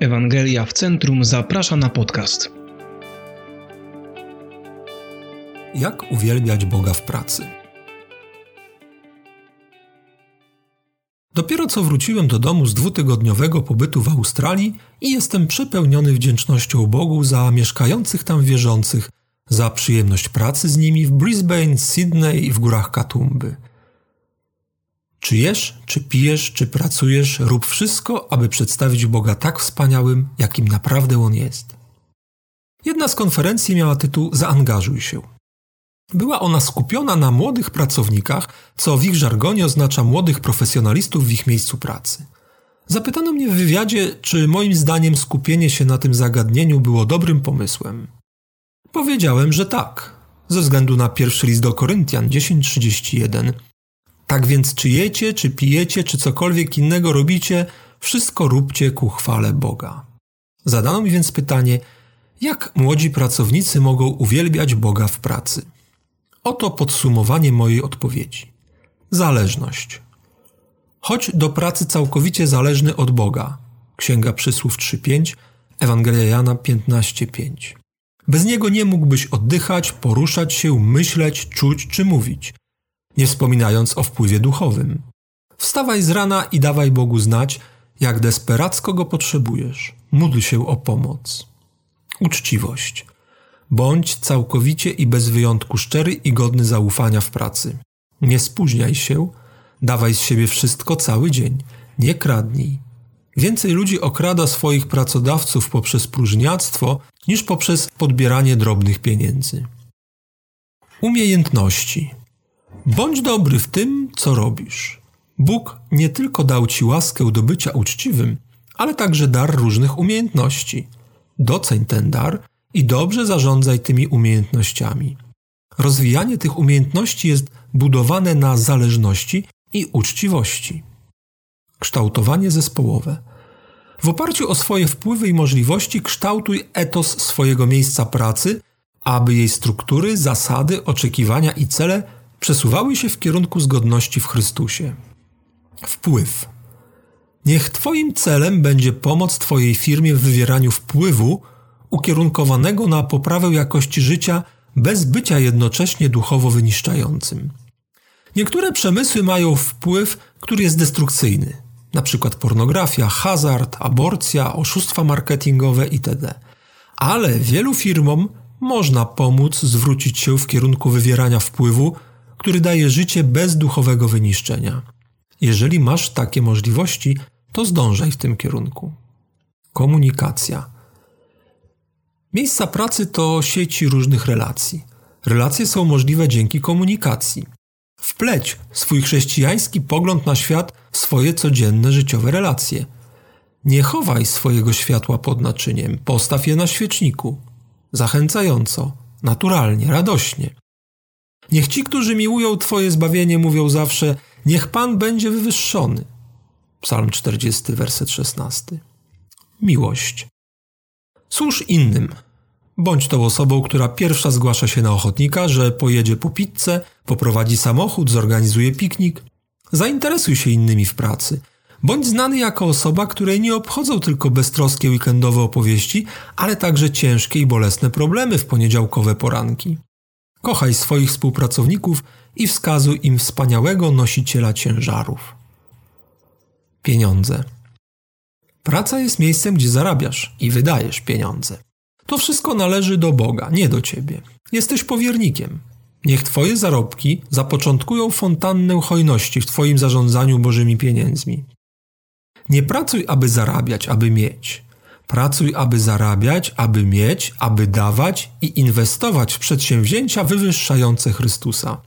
Ewangelia w Centrum zaprasza na podcast. Jak uwielbiać Boga w pracy? Dopiero co wróciłem do domu z dwutygodniowego pobytu w Australii i jestem przepełniony wdzięcznością Bogu za mieszkających tam wierzących, za przyjemność pracy z nimi w Brisbane, Sydney i w górach Katumby – czy jesz, czy pijesz, czy pracujesz, rób wszystko, aby przedstawić Boga tak wspaniałym, jakim naprawdę On jest. Jedna z konferencji miała tytuł Zaangażuj się. Była ona skupiona na młodych pracownikach, co w ich żargonie oznacza młodych profesjonalistów w ich miejscu pracy. Zapytano mnie w wywiadzie, czy moim zdaniem skupienie się na tym zagadnieniu było dobrym pomysłem. Powiedziałem, że tak, ze względu na pierwszy list do Koryntian 10:31 tak więc czy jecie, czy pijecie, czy cokolwiek innego robicie, wszystko róbcie ku chwale Boga. Zadano mi więc pytanie, jak młodzi pracownicy mogą uwielbiać Boga w pracy? Oto podsumowanie mojej odpowiedzi. Zależność. Chodź do pracy całkowicie zależny od Boga. Księga Przysłów 3.5, Ewangelia Jana 15.5. Bez Niego nie mógłbyś oddychać, poruszać się, myśleć, czuć czy mówić nie wspominając o wpływie duchowym. Wstawaj z rana i dawaj Bogu znać, jak desperacko go potrzebujesz. Módl się o pomoc. Uczciwość. Bądź całkowicie i bez wyjątku szczery i godny zaufania w pracy. Nie spóźniaj się, dawaj z siebie wszystko cały dzień. Nie kradnij. Więcej ludzi okrada swoich pracodawców poprzez próżniactwo niż poprzez podbieranie drobnych pieniędzy. Umiejętności. Bądź dobry w tym, co robisz. Bóg nie tylko dał ci łaskę do bycia uczciwym, ale także dar różnych umiejętności. Doceń ten dar i dobrze zarządzaj tymi umiejętnościami. Rozwijanie tych umiejętności jest budowane na zależności i uczciwości. Kształtowanie zespołowe. W oparciu o swoje wpływy i możliwości kształtuj etos swojego miejsca pracy, aby jej struktury, zasady, oczekiwania i cele przesuwały się w kierunku zgodności w Chrystusie. Wpływ. Niech Twoim celem będzie pomoc Twojej firmie w wywieraniu wpływu ukierunkowanego na poprawę jakości życia bez bycia jednocześnie duchowo wyniszczającym. Niektóre przemysły mają wpływ, który jest destrukcyjny, np. pornografia, hazard, aborcja, oszustwa marketingowe itd. Ale wielu firmom można pomóc zwrócić się w kierunku wywierania wpływu, który daje życie bez duchowego wyniszczenia. Jeżeli masz takie możliwości, to zdążaj w tym kierunku. Komunikacja. Miejsca pracy to sieci różnych relacji. Relacje są możliwe dzięki komunikacji. Wpleć swój chrześcijański pogląd na świat w swoje codzienne życiowe relacje. Nie chowaj swojego światła pod naczyniem, postaw je na świeczniku. Zachęcająco, naturalnie, radośnie. Niech ci, którzy miłują Twoje zbawienie, mówią zawsze: Niech Pan będzie wywyższony. Psalm 40, werset 16. Miłość. Służ innym. Bądź tą osobą, która pierwsza zgłasza się na ochotnika, że pojedzie po pizzę, poprowadzi samochód, zorganizuje piknik. Zainteresuj się innymi w pracy. Bądź znany jako osoba, której nie obchodzą tylko beztroskie weekendowe opowieści, ale także ciężkie i bolesne problemy w poniedziałkowe poranki. Kochaj swoich współpracowników i wskazuj im wspaniałego nosiciela ciężarów. Pieniądze. Praca jest miejscem, gdzie zarabiasz i wydajesz pieniądze. To wszystko należy do Boga, nie do ciebie. Jesteś powiernikiem. Niech Twoje zarobki zapoczątkują fontannę hojności w Twoim zarządzaniu Bożymi pieniędzmi. Nie pracuj, aby zarabiać, aby mieć. Pracuj, aby zarabiać, aby mieć, aby dawać i inwestować w przedsięwzięcia wywyższające Chrystusa.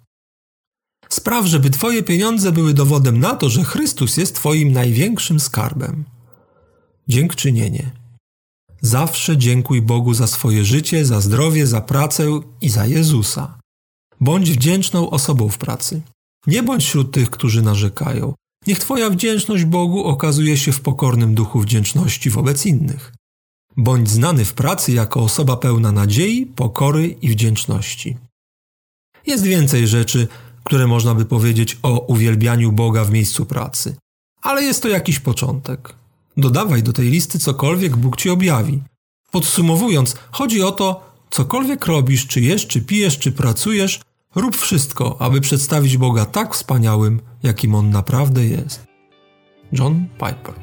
Spraw, żeby Twoje pieniądze były dowodem na to, że Chrystus jest Twoim największym skarbem. Dziękczynienie. Zawsze dziękuj Bogu za swoje życie, za zdrowie, za pracę i za Jezusa. Bądź wdzięczną osobą w pracy. Nie bądź wśród tych, którzy narzekają. Niech Twoja wdzięczność Bogu okazuje się w pokornym duchu wdzięczności wobec innych. Bądź znany w pracy jako osoba pełna nadziei, pokory i wdzięczności. Jest więcej rzeczy, które można by powiedzieć o uwielbianiu Boga w miejscu pracy, ale jest to jakiś początek. Dodawaj do tej listy cokolwiek Bóg ci objawi. Podsumowując, chodzi o to, cokolwiek robisz, czy jesz, czy pijesz, czy pracujesz, rób wszystko, aby przedstawić Boga tak wspaniałym, jakim On naprawdę jest. John Piper